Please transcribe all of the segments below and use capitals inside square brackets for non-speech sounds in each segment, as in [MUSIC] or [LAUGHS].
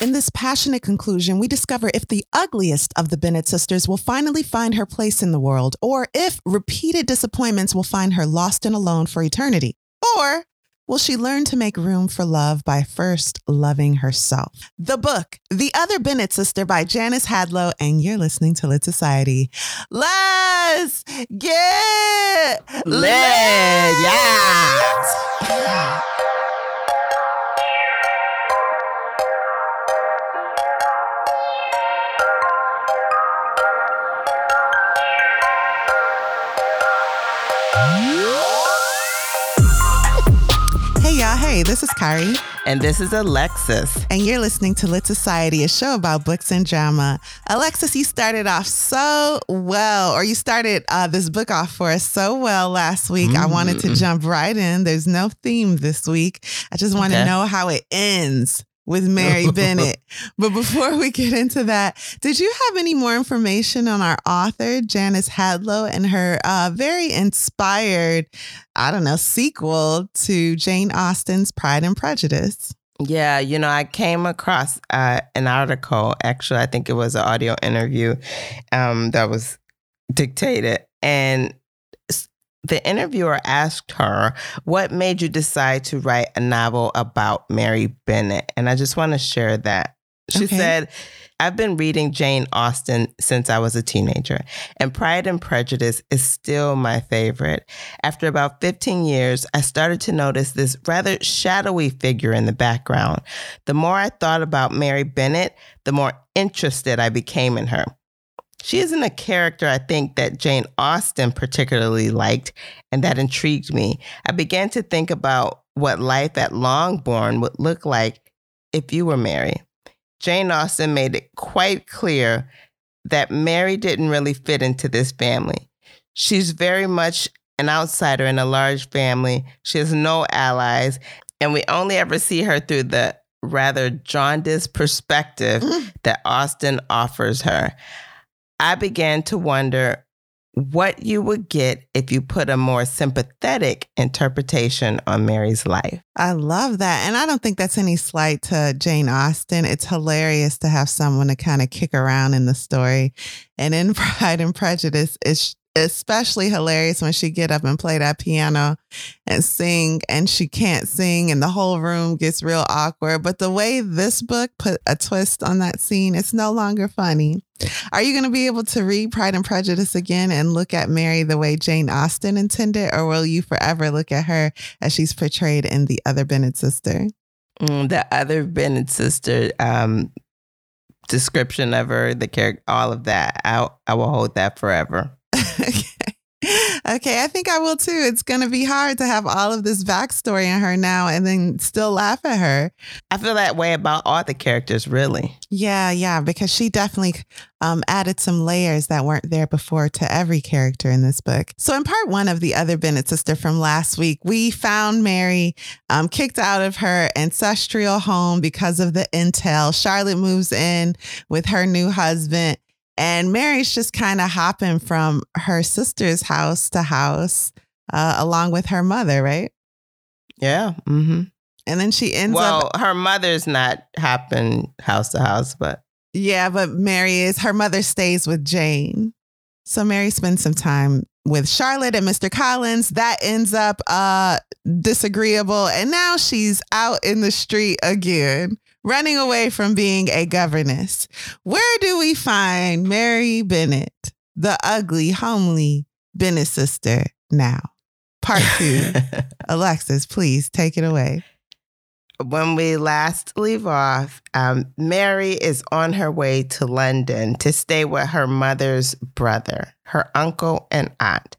In this passionate conclusion, we discover if the ugliest of the Bennett sisters will finally find her place in the world, or if repeated disappointments will find her lost and alone for eternity, or will she learn to make room for love by first loving herself? The book, The Other Bennett Sister by Janice Hadlow, and you're listening to Lit Society. Let's get lit! Yeah. Hey, this is Kari. And this is Alexis. And you're listening to Lit Society, a show about books and drama. Alexis, you started off so well, or you started uh, this book off for us so well last week. I wanted to Mm. jump right in. There's no theme this week. I just want to Okay. know how it ends with Mary [LAUGHS] Bennett. But before we get into that, did you have any more information on our author, Janice Hadlow, and her uh, very inspired, I don't know, sequel to Jane Austen's Pride and Prejudice? Yeah, you know, I came across uh, an article. Actually, I think it was an audio interview um, that was dictated. And s- the interviewer asked her, What made you decide to write a novel about Mary Bennett? And I just want to share that. She Okay. said, I've been reading Jane Austen since I was a teenager, and Pride and Prejudice is still my favorite. After about 15 years, I started to notice this rather shadowy figure in the background. The more I thought about Mary Bennett, the more interested I became in her. She isn't a character I think that Jane Austen particularly liked, and that intrigued me. I began to think about what life at Longbourn would look like if you were Mary. Jane Austen made it quite clear that Mary didn't really fit into this family. She's very much an outsider in a large family. She has no allies, and we only ever see her through the rather jaundiced perspective Mm. that Austen offers her. I began to wonder what you would get if you put a more sympathetic interpretation on Mary's life. I love that. And I don't think that's any slight to Jane Austen. It's hilarious to have someone to kind of kick around in the story. And in [LAUGHS] Pride and Prejudice, it's especially hilarious when she get up and play that piano and sing and she can't sing and the whole room gets real awkward. But the way this book put a twist on that scene, it's no longer funny. Are you going to be able to read Pride and Prejudice again and look at Mary the way Jane Austen intended, or will you forever look at her as she's portrayed in The Other Bennett Sister? Mm, the other Bennett sister um, description of her, the character, all of that, I, I will hold that forever. [LAUGHS] okay. Okay, I think I will too. It's going to be hard to have all of this backstory in her now and then still laugh at her. I feel that way about all the characters, really. Yeah, yeah, because she definitely um, added some layers that weren't there before to every character in this book. So, in part one of the other Bennett sister from last week, we found Mary um, kicked out of her ancestral home because of the entail. Charlotte moves in with her new husband, and Mary's just kind of hopping from her sister's house to house uh, along with her mother, right? Yeah. hmm And then she ends up Well, her mother's not hopping house to house, but Yeah, but Mary is her mother stays with Jane. So Mary spends some time with Charlotte and Mr. Collins. That ends up uh disagreeable and now she's out in the street again, running away from being a governess. Where do we find Mary Bennett, the ugly, homely Bennett sister now? Part 2. [LAUGHS] Alexis, please take it away. when we last leave off, um, Mary is on her way to London to stay with her mother's brother, her uncle, and aunt.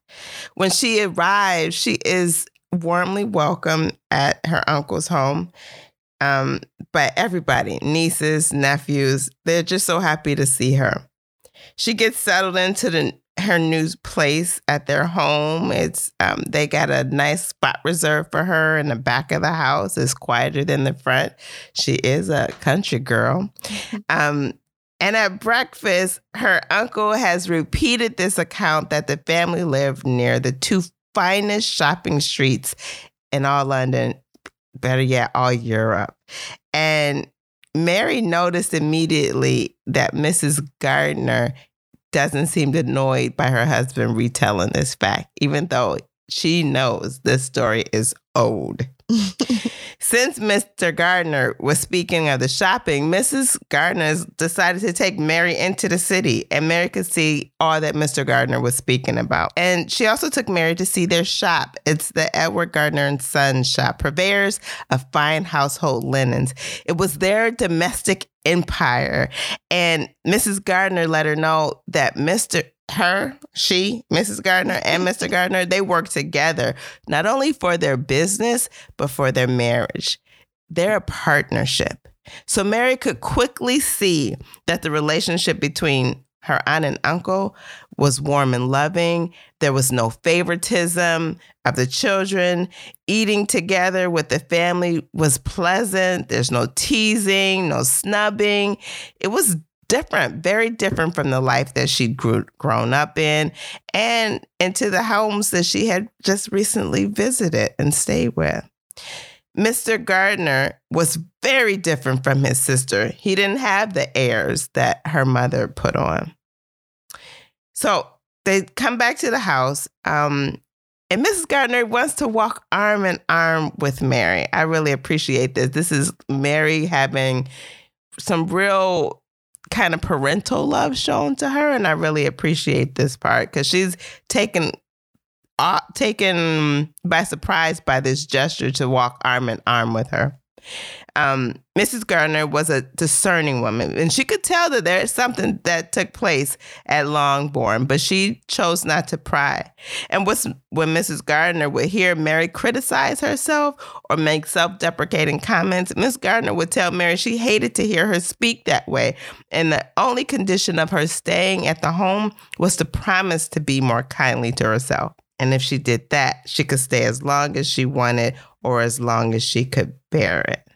When she arrives, she is warmly welcomed at her uncle's home um, by everybody nieces, nephews. They're just so happy to see her. She gets settled into the her new place at their home. It's um, they got a nice spot reserved for her in the back of the house. It's quieter than the front. She is a country girl. [LAUGHS] Um, and at breakfast, her uncle has repeated this account that the family lived near the two finest shopping streets in all London, better yet, all Europe. And Mary noticed immediately that Mrs. Gardiner doesn't seem annoyed by her husband retelling this fact, even though she knows this story is old. [LAUGHS] Since Mr. Gardiner was speaking of the shopping, Mrs. Gardiner decided to take Mary into the city, and Mary could see all that Mr. Gardiner was speaking about. And she also took Mary to see their shop. It's the Edward Gardiner and Sons shop, purveyors of fine household linens. It was their domestic empire. And Mrs. Gardiner let her know that Mr her, she, Mrs. Gardiner, and Mr. Gardiner, they work together, not only for their business, but for their marriage. They're a partnership. So Mary could quickly see that the relationship between her aunt and uncle was warm and loving. There was no favoritism of the children. Eating together with the family was pleasant. There's no teasing, no snubbing. It was different, very different from the life that she'd grew, grown up in and into the homes that she had just recently visited and stayed with. Mr. Gardiner was very different from his sister. He didn't have the airs that her mother put on. So they come back to the house, um, and Mrs. Gardiner wants to walk arm in arm with Mary. I really appreciate this. This is Mary having some real kind of parental love shown to her, and I really appreciate this part because she's taken uh, taken by surprise by this gesture to walk arm in arm with her um, Mrs. Gardiner was a discerning woman, and she could tell that there is something that took place at Longbourn, but she chose not to pry. And was, when Mrs. Gardiner would hear Mary criticize herself or make self deprecating comments, Miss Gardiner would tell Mary she hated to hear her speak that way. And the only condition of her staying at the home was to promise to be more kindly to herself. And if she did that, she could stay as long as she wanted or as long as she could bear it.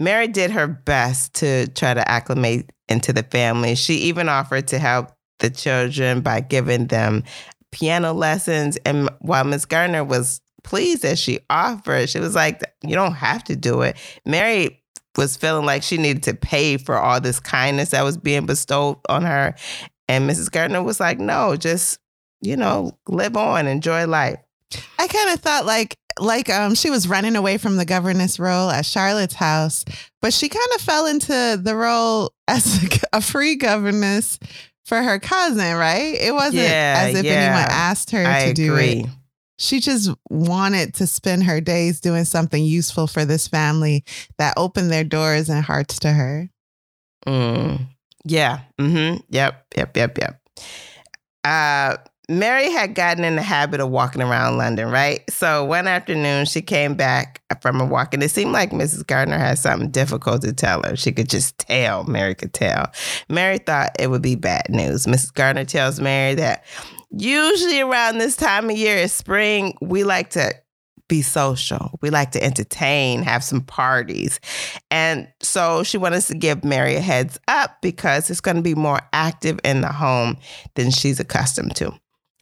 Mary did her best to try to acclimate into the family. She even offered to help the children by giving them piano lessons. And while Miss Gardiner was pleased that she offered, she was like, You don't have to do it. Mary was feeling like she needed to pay for all this kindness that was being bestowed on her. And Mrs. Gardiner was like, No, just, you know, live on, enjoy life. I kind of thought like like um she was running away from the governess role at Charlotte's house, but she kind of fell into the role as a, a free governess for her cousin, right? It wasn't yeah, as if yeah. anyone asked her I to agree. do it. She just wanted to spend her days doing something useful for this family that opened their doors and hearts to her. Mm. Yeah. Mm-hmm. Yep. Yep. Yep. Yep. Uh, Mary had gotten in the habit of walking around London, right? So one afternoon, she came back from a walk, and it seemed like Mrs. Gardiner had something difficult to tell her. She could just tell, Mary could tell. Mary thought it would be bad news. Mrs. Gardiner tells Mary that usually around this time of year, it's spring, we like to be social. We like to entertain, have some parties. And so she wanted to give Mary a heads up because it's going to be more active in the home than she's accustomed to.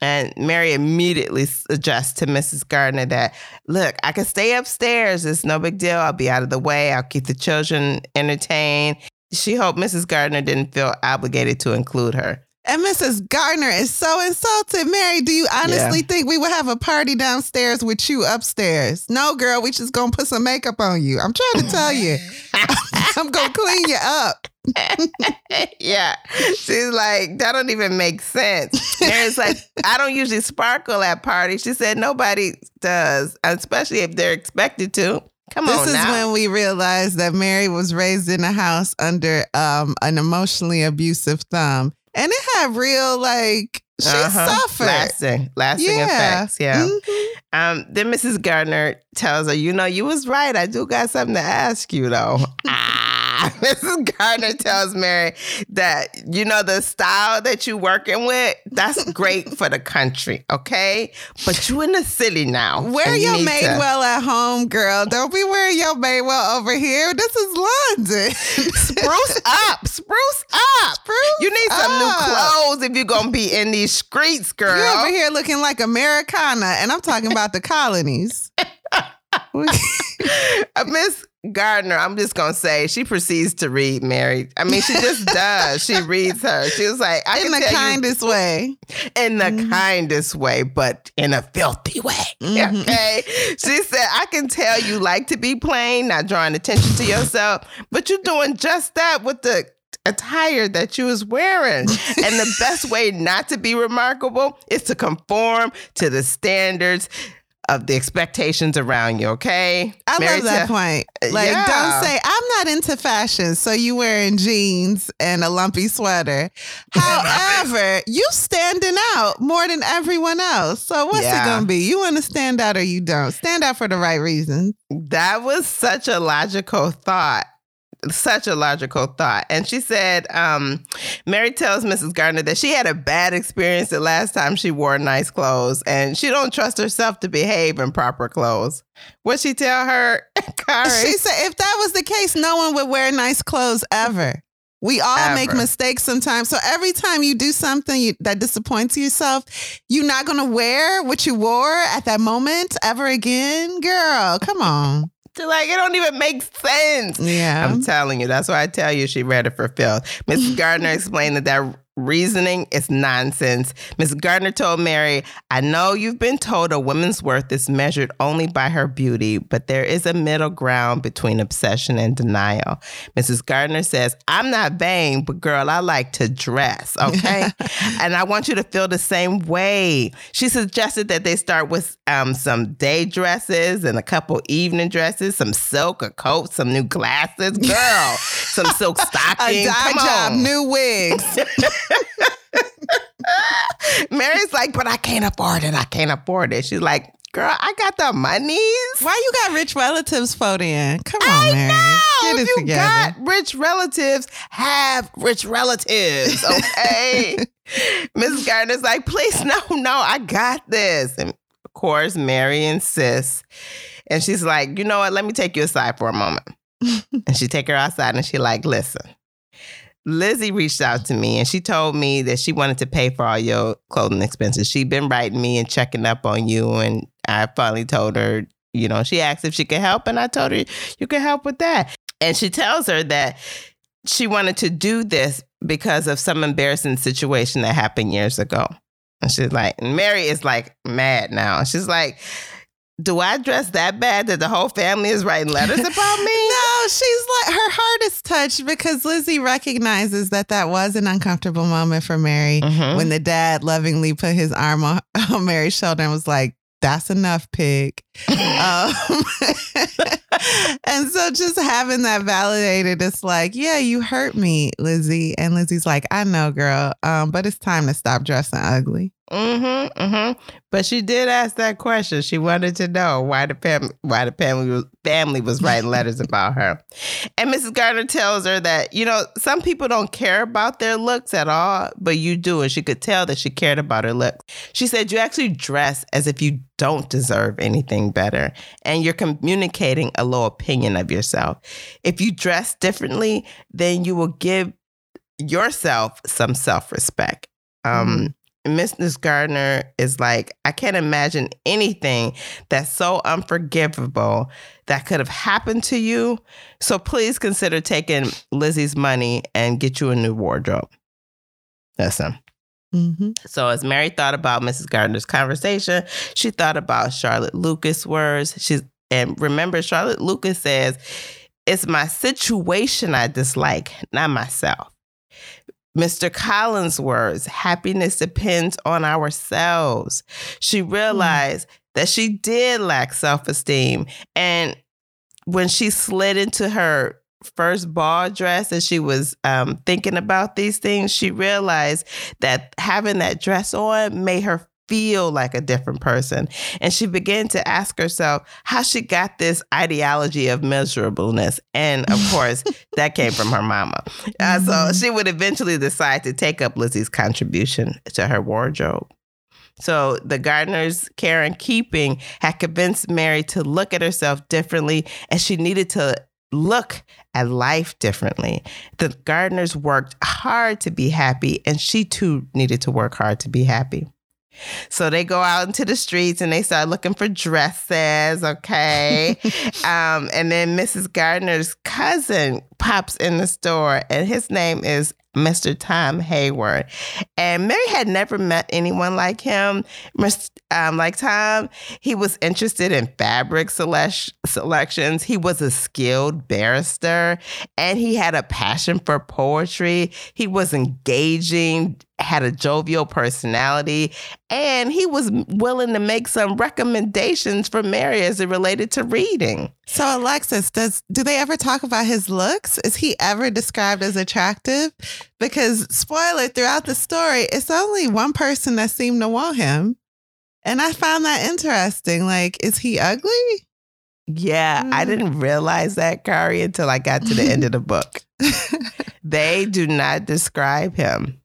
And Mary immediately suggests to Mrs. Gardiner that, look, I can stay upstairs. It's no big deal. I'll be out of the way. I'll keep the children entertained. She hoped Mrs. Gardiner didn't feel obligated to include her. And Mrs. Gardiner is so insulted. Mary, do you honestly yeah. think we would have a party downstairs with you upstairs? No, girl, we just gonna put some makeup on you. I'm trying to tell you. [LAUGHS] I'm gonna clean you up. [LAUGHS] yeah. She's like, that don't even make sense. Mary's like, [LAUGHS] I don't usually sparkle at parties. She said, nobody does, especially if they're expected to. Come this on. This is now. when we realized that Mary was raised in a house under um, an emotionally abusive thumb. And it had real, like, she uh-huh. suffered. Lasting, lasting yeah. effects. Yeah. Mm-hmm. Um, then Mrs. Gardiner tells her, you know, you was right. I do got something to ask you, though. [LAUGHS] [LAUGHS] Mrs. Gardiner tells Mary that, you know, the style that you working with, that's great for the country, okay? But you in the city now. Wear your Madewell to... at home, girl. Don't be wearing your Madewell over here. This is London. [LAUGHS] spruce up. Spruce up. Spruce you need some up. new clothes if you're going to be in these streets, girl. You over here looking like Americana, and I'm talking about the colonies. [LAUGHS] Miss Gardiner, I'm just gonna say she proceeds to read Mary. I mean, she just [LAUGHS] does. She reads her. She was like, I in the kindest you, way. In the mm-hmm. kindest way, but in a filthy way. [LAUGHS] Mm-hmm. Okay. she said, I can tell you like to be plain, not drawing attention to yourself, but you're doing just that with the attire that you was wearing. [LAUGHS] and the best way not to be remarkable is to conform to the standards of the expectations around you, okay? I Mary love that point. Uh, like, yeah. don't say, I'm not into fashion, so you wearing jeans and a lumpy sweater. [LAUGHS] However, you standing out more than everyone else. So what's yeah. it gonna be? You want to stand out or you don't? Stand out for the right reasons. That was such a logical thought such a logical thought. And she said, um, Mary tells Mrs. Gardiner that she had a bad experience the last time she wore nice clothes and she don't trust herself to behave in proper clothes. What she tell her, [LAUGHS] Kari? She said if that was the case, no one would wear nice clothes ever. We all Ever. make mistakes sometimes. So every time you do something you, that disappoints yourself, you're not going to wear what you wore at that moment ever again. Girl, come on to like it don't even make sense. Yeah. I'm telling you. That's why I tell you she read it for filth. Mrs. Gardiner [LAUGHS] explained that that reasoning is nonsense. Miss Gardiner told Mary, I know you've been told a woman's worth is measured only by her beauty, but there is a middle ground between obsession and denial. Mrs. Gardiner says, I'm not vain, but girl, I like to dress, [LAUGHS] okay? and I want you to feel the same way. She suggested that they start with um, some day dresses and a couple evening dresses, some silk, a coat, some new glasses. Girl, some [LAUGHS] silk stockings. a dye job, new wigs. [LAUGHS] [LAUGHS] Mary's like, but I can't afford it. I can't afford it. She's like, girl, I got the monies. Why you got rich relatives voting? Come on, I Mary. Know. Get it you together. got rich relatives, have rich relatives. [LAUGHS] Okay. Mrs. Gardiner's like, please, no, no, I got this. And of course, Mary insists. And she's like, you know what? Let me take you aside for a moment. [LAUGHS] and she take her outside and she like, listen, Lizzie reached out to me and she told me that she wanted to pay for all your clothing expenses. She'd been writing me and checking up on you. And I finally told her, you know, she asked if she could help. And I told her, you can help with that. And she tells her that she wanted to do this because of some embarrassing situation that happened years ago. And she's like, Mary is like mad now. She's like, do I dress that bad that the whole family is writing letters [LAUGHS] about me? no, she's like her heart is touched because Lizzie recognizes that that was an uncomfortable moment for Mary mm-hmm. when the dad lovingly put his arm on, [LAUGHS] on Mary's shoulder and was like, "That's enough, pig." [LAUGHS] um, and so just having that validated, it's like, yeah, you hurt me, Lizzie. And Lizzie's like, I know, girl, um, but it's time to stop dressing ugly. Mm-hmm. Mm-hmm. But she did ask that question. She wanted to know why the family why the family was, family was writing letters [LAUGHS] about her. And Mrs. Gardiner tells her that, you know, some people don't care about their looks at all, but you do. And she could tell that she cared about her looks. She said, You actually dress as if you don't deserve anything better. And you're communicating a low opinion of yourself. If you dress differently, then you will give yourself some self respect. Um, mm-hmm Mrs. Gardiner is like, I can't imagine anything that's so unforgivable that could have happened to you. So please consider taking Lizzie's money and get you a new wardrobe. Listen. Mm-hmm. So as Mary thought about Mrs. Gardiner's conversation, she thought about Charlotte Lucas' words. She's and remember, Charlotte Lucas says, "It's my situation I dislike, not myself." Mr. Collins' words, happiness depends on ourselves. She hmm. realized mm. that she did lack self esteem. And when she slid into her first ball dress and she was um, thinking about these things, she realized that having that dress on made her feel like a different person. And she began to ask herself how she got this ideology of miserableness. And of [LAUGHS] course, that came from her mama. Uh, so mm-hmm. she would eventually decide to take up Lizzie's contribution to her wardrobe. So the Gardiner's care and keeping had convinced Mary to look at herself differently, and she needed to look at life differently. The Gardiners worked hard to be happy, and she too needed to work hard to be happy. So they go out into the streets and they start looking for dresses, okay? [LAUGHS] um, and then Mrs. Gardiner's cousin pops in the store, and his name is Mr. Tom Hayward. And Mary had never met anyone like him, um, like Tom. He was interested in fabric selection, selections. He was a skilled barrister and he had a passion for poetry. He was engaging, had a jovial personality, and he was willing to make some recommendations for Mary as it related to reading. So Alexis, does do they ever talk about his looks? Is he ever described as attractive? Because spoiler, throughout the story, it's only one person that seemed to want him. And I found that interesting. Like, is he ugly? Yeah, mm. I didn't realize that, Kari, until I got to the end of the book. [LAUGHS] they do not describe him.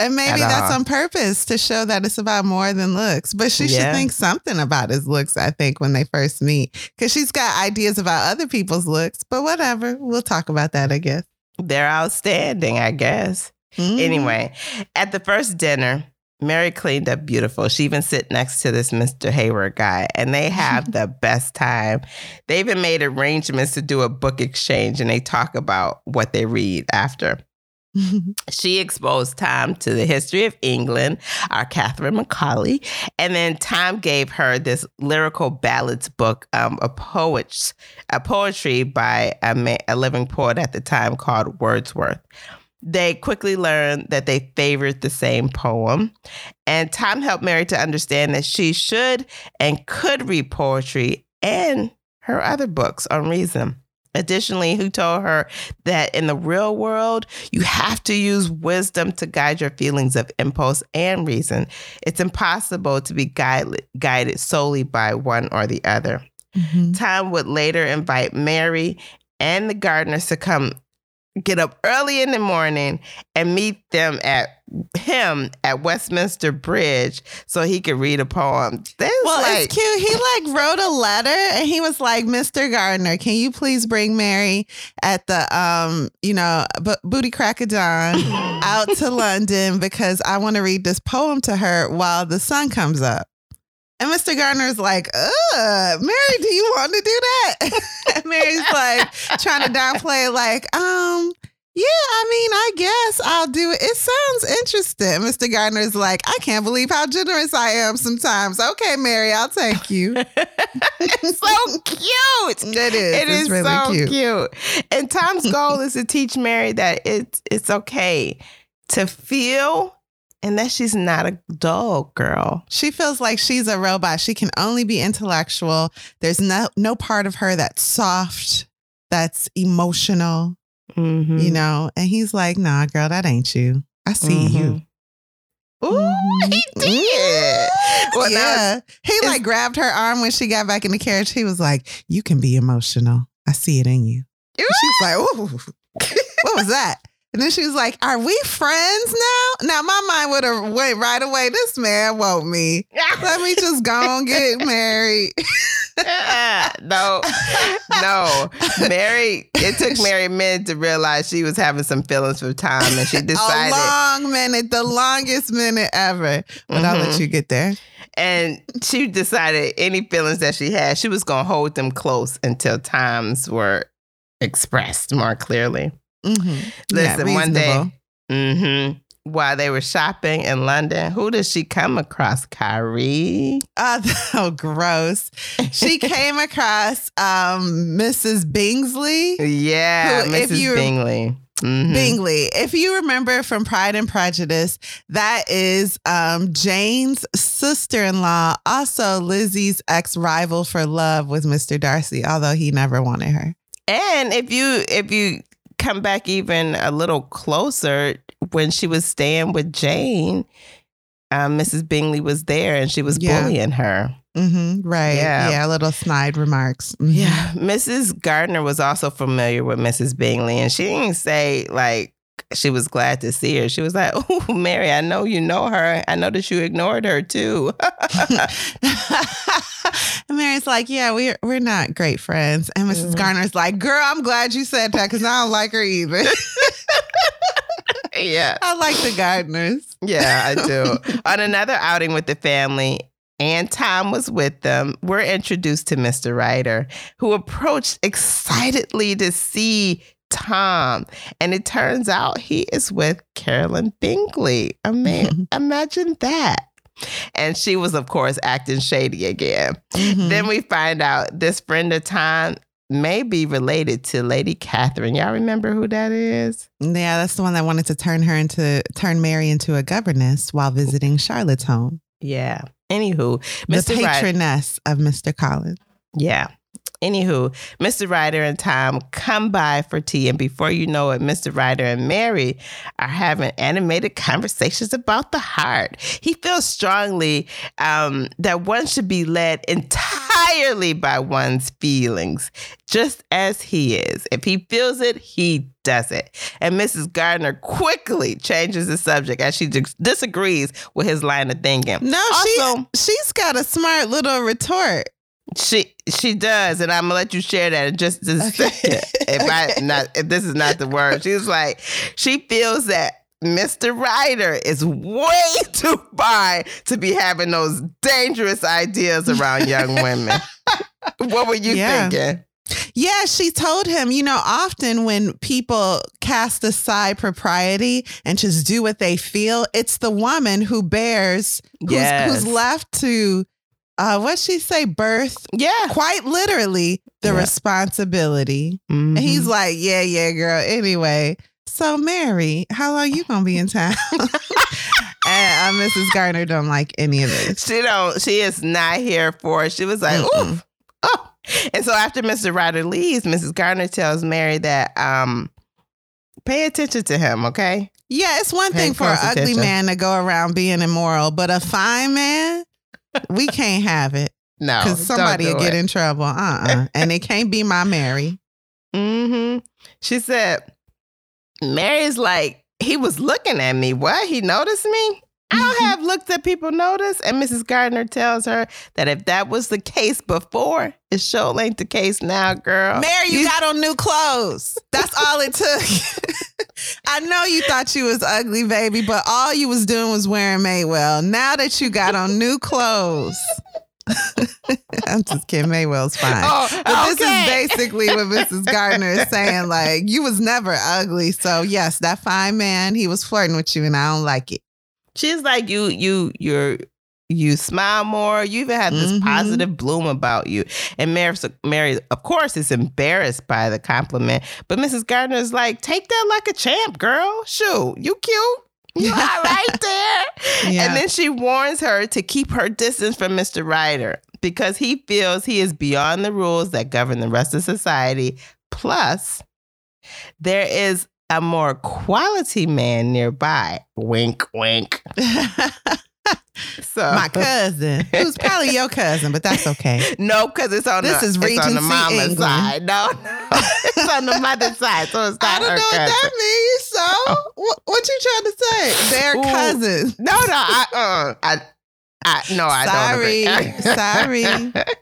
And maybe that's on purpose to show that it's about more than looks. But she yeah. should think something about his looks, I think, when they first meet. Because she's got ideas about other people's looks. But whatever. We'll talk about that, I guess. They're outstanding, I guess. Mm. Anyway, at the first dinner, Mary cleaned up beautiful. She even sit next to this Mr. Hayward guy, and they have [LAUGHS] the best time. They even made arrangements to do a book exchange, and they talk about what they read after. She exposed Tom to the history of England, our Catherine Macaulay, and then Tom gave her this lyrical ballads book, um, a poets, a poetry by a, a living poet at the time called Wordsworth. They quickly learned that they favored the same poem, and Tom helped Mary to understand that she should and could read poetry and her other books on reason. Additionally, who told her that in the real world, you have to use wisdom to guide your feelings of impulse and reason. It's impossible to be guided, guided solely by one or the other. Mm-hmm. Tom would later invite Mary and the Gardiners to come get up early in the morning and meet them at him at Westminster Bridge so he could read a poem. well, like, it's cute. He like wrote a letter and he was like, "Mr. Gardiner, can you please bring Mary at the um, you know, b- booty crack of dawn [LAUGHS] out to London because I want to read this poem to her while the sun comes up." And Mr. Gardiner's like, "Uh, Mary, do you want to do that?" [LAUGHS] and Mary's like trying to downplay, like, um, yeah, I mean, I guess I'll do it. It sounds interesting. Mr. Gardiner's like, I can't believe how generous I am sometimes. Okay, Mary, I'll take you. [LAUGHS] it's so cute. [LAUGHS] It is. It it's is really so cute. cute. And Tom's goal is to teach Mary that it's it's okay to feel and that she's not a dull girl. She feels like she's a robot. She can only be intellectual. There's no no part of her that's soft, that's emotional. Mm-hmm. You know, and he's like, "Nah, girl, that ain't you. I see mm-hmm. you." Ooh, mm-hmm. he did. Well, yeah, he like grabbed her arm when she got back in the carriage. He was like, "You can be emotional. I see it in you." She's like, "Ooh, what was that?" And then she was like, "Are we friends now?" Now my mind would have went right away. This man want me. Let me just go and get [LAUGHS] married. [LAUGHS] no, no. Mary. It took Mary a minute to realize she was having some feelings for Tom, and she [LAUGHS] decided a long minute, the longest minute ever. But mm-hmm. I'll let mm-hmm. you get there. And she decided any feelings that she had, she was going to hold them close until times were expressed more clearly. Mm-hmm. Listen, one day, mm-hmm, while they were shopping in London, who did she come across? Kari. Uh, [LAUGHS] oh, gross. She came across um, Mrs. Bingley. Yeah, who, Mrs. You, Bingley. Mm-hmm. Bingley. If you remember from Pride and Prejudice, that is um, Jane's sister in law, also Lizzie's ex rival for love with Mr. Darcy, although he never wanted her. And if you if you come back even a little closer when she was staying with Jane. Um, Mrs. Bingley was there and she was yeah. bullying her. Mm-hmm, right. Yeah. Yeah. Little snide remarks. Mm-hmm. Yeah. Mrs. Gardiner was also familiar with Mrs. Bingley and she didn't say, like, she was glad to see her. She was like, "Oh, Mary, I know you know her. I know that you ignored her too." [LAUGHS] Mary's like, "Yeah, we're we're not great friends." And missus mm-hmm. Garner's like, "Girl, I'm glad you said that because I don't like her either." [LAUGHS] yeah. I like the Gardiners. Yeah, I do. [LAUGHS] On another outing with the family, and Tom was with them, we're introduced to Mr. Ryder, who approached excitedly to see Tom. And it turns out he is with Caroline Bingley. I mean, imagine that. And she was, of course, acting shady again. Mhm. Then we find out this friend of Tom may be related to Lady Catherine. Y'all remember who that is? yeah, that's the one that wanted to turn her into turn Mary into a governess while visiting Charlotte's home. Yeah. Anywho, The Mr. Ryder. patroness of Mr. Collins. Yeah. Anywho, Mr. Ryder and Tom come by for tea, and before you know it, Mr. Ryder and Mary are having animated conversations about the heart. He feels strongly um, that one should be led entirely by one's feelings, just as he is. If he feels it, he does it. And Mrs. Gardiner quickly changes the subject as she dis- disagrees with his line of thinking. No, Also- she she's got a smart little retort. She she does, and I'm gonna let you share that in just a Okay. second. if [LAUGHS] I not if this is not the word, she's like she feels that Mr. Ryder is way [LAUGHS] too fine to be having those dangerous ideas around young women. [LAUGHS] what were you Yeah. thinking? Yeah, she told him, you know, often when people cast aside propriety and just do what they feel, it's the woman who bears, who's, Yes. who's left to, uh, what she say, birth, Yeah, quite literally, the Yeah. responsibility. And he's Mhm. like, yeah, yeah, girl. Anyway, so Mary, how long you gonna be in town? [LAUGHS] and uh, Mrs. Garner don't like any of this. she don't. She is not here for it. She was like, oof. Oh. And so after Mr. Ryder leaves, Mrs. Gardiner tells Mary that um, pay attention to him, okay? Yeah, it's one thing for an ugly attention. man to go around being immoral, but a fine man, we can't have it No, because somebody will get in trouble. Uh uh And it can't be my Mary. Mm-hmm. She said, Mary's like, he was looking at me. What? He noticed me? I don't have looks that people notice. And Mrs. Gardiner tells her that if that was the case before, it sure ain't the case now, girl. Mary, you got on new clothes. That's all it took. [LAUGHS] I know you thought you was ugly, baby, but all you was doing was wearing Maywell. Now that you got on new clothes. [LAUGHS] I'm just kidding. Maywell's fine. Oh, But this is basically what Mrs. Gardiner is saying. Like, you was never ugly. So yes, that fine man, he was flirting with you and I don't like it. She's like, you, you, you're. You smile more. You even have this Mhm. positive bloom about you. And Mary, Mary, of course, is embarrassed by the compliment. But Mrs. Gardiner is like, take that like a champ, girl. Shoot, you cute. You all [LAUGHS] right there. Yeah. And then she warns her to keep her distance from Mr. Ryder because he feels he is beyond the rules that govern the rest of society. Plus, there is a more quality man nearby. Wink, wink. [LAUGHS] So My cousin, who's probably your cousin, but that's okay. [LAUGHS] no, because it's on This the is it's on Regency the mama's England. side. No, no, [LAUGHS] it's on the mother's side, so it's I not don't her know what that means. So, what, what you trying to say? They're Ooh. cousins. No, no, I, uh, I, I, no, I Sorry. don't. Sorry.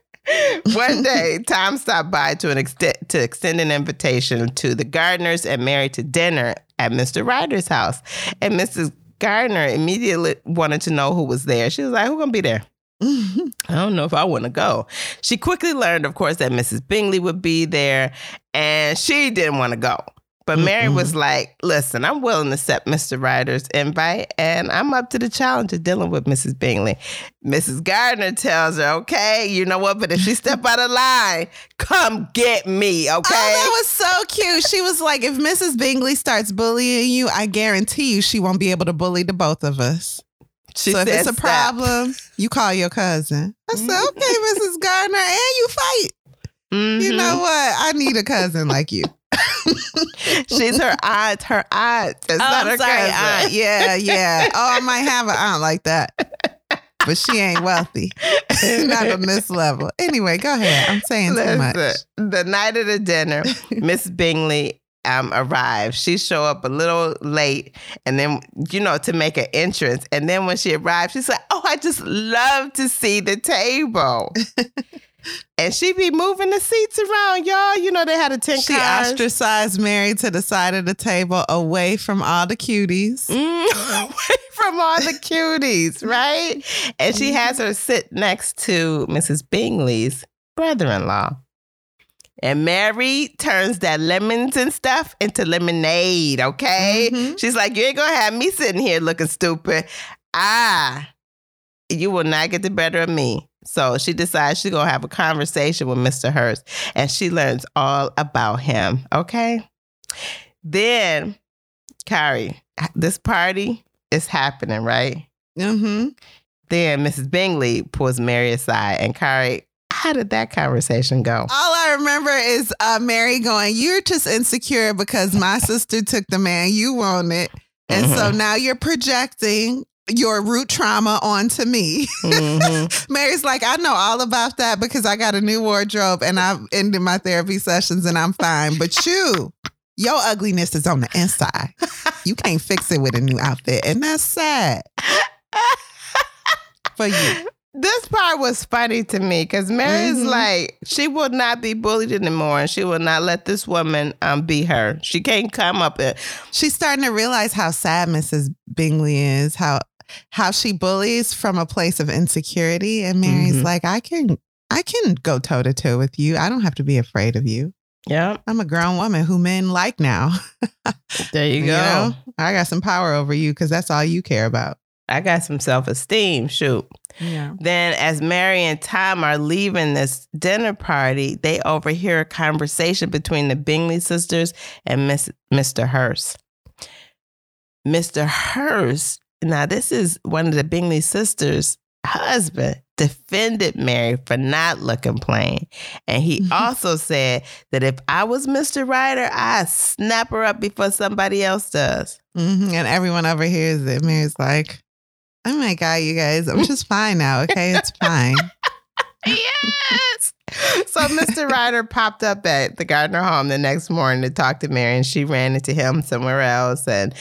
[LAUGHS] One day, Tom stopped by to an extent to extend an invitation to the Gardiners and Mary to dinner at Mr. Ryder's house, and Mrs. Gardiner immediately wanted to know who was there. She was like, "Who gonna be there?" [LAUGHS] I don't know if I want to go. She quickly learned, of course, that Mrs. Bingley would be there, and she didn't want to go. But Mary Mm-mm. was like, listen, I'm willing to accept Mr. Ryder's invite, and I'm up to the challenge of dealing with Mrs. Bingley. Mrs. Gardiner tells her, okay, you know what? But if she step out of line, come get me, okay? Oh, that was so cute. She was like, if Mrs. Bingley starts bullying you, I guarantee you she won't be able to bully the both of us. she so if it's a "Stop." problem, you call your cousin. I said, Mm-hmm. okay, Mrs. Gardiner, and you fight. You Mhm. know what? I need a cousin like you. [LAUGHS] She's her aunt, her aunt. It's Oh, not her sorry, cousin. aunt. Yeah, yeah. [LAUGHS] Oh, I might have an aunt like that. But she ain't wealthy. She's not on this level. Anyway, go ahead. I'm saying too much. The night of the dinner, [LAUGHS] Miss Bingley um, arrived. She show up a little late, and then you know to make an entrance. And then when she arrived, she said, "Oh, I just love to see the table." And she be moving the seats around, y'all. You know they had a ten She cars. ostracized Mary to the side of the table away from all the cuties. Mm, [LAUGHS] away from all the cuties, right? And she has her sit next to Mrs. Bingley's brother-in-law. And Mary turns that lemons and stuff into lemonade, okay? Mhm. She's like, You ain't gonna have me sitting here looking stupid. Ah, you will not get the better of me. So she decides she's gonna have a conversation with Mr. Hurst and she learns all about him, okay? Then, Kari, this party is happening, right? Mm-hmm. Then Mrs. Bingley pulls Mary aside and Kari, how did that conversation go? All I remember is uh, Mary going, You're just insecure because my sister took the man you wanted. And so Mm-hmm. now you're projecting your root trauma onto me. Mhm. [LAUGHS] Mary's like, I know all about that because I got a new wardrobe and I've ended my therapy sessions and I'm fine. But [LAUGHS] you, your ugliness is on the inside. You can't fix it with a new outfit. And that's sad [LAUGHS] for you. This part was funny to me because Mary's Mhm. like, she will not be bullied anymore and she will not let this woman um, be her. She can't come up and She's starting to realize how sad Mrs. Bingley is, how how she bullies from a place of insecurity. And Mary's Mhm. like, I can I can go toe to toe with you. I don't have to be afraid of you. yeah, I'm a grown woman who men like now. [LAUGHS] there you You go. know? I got some power over you because that's all you care about. I got some self esteem. Shoot. Yeah. Then, as Mary and Tom are leaving this dinner party, they overhear a conversation between the Bingley sisters and Miss, Mr. Hurst. Mr. Hurst, now this is one of the Bingley sisters' husband, defended Mary for not looking plain. And he also said that if I was Mr. Ryder, I'd snap her up before somebody else does. hmm And everyone overhears it. Mary's like, oh my God, you guys, I'm just [LAUGHS] fine now. Okay. It's fine. [LAUGHS] yes. So Mr. Ryder popped up at the Gardiner home the next morning to talk to Mary, and she ran into him somewhere else. And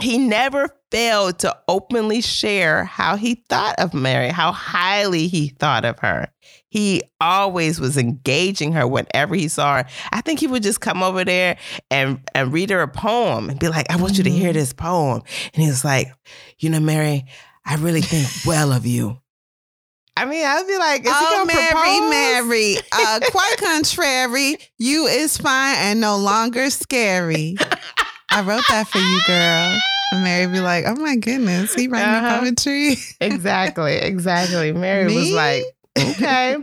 he never failed to openly share how he thought of Mary, how highly he thought of her. He always was engaging her whenever he saw her. I think he would just come over there and, and read her a poem and be like, I want you to hear this poem. And he was like, You know, Mary, I really think well of you. I mean, I'd be like, is he oh, gonna Mary, propose? Mary. Uh, quite [LAUGHS] contrary, you is fine and no longer scary. [LAUGHS] I wrote that for you, girl. And Mary be like, oh my goodness, he writing Uh-huh. poetry. exactly, exactly. Mary was like, okay.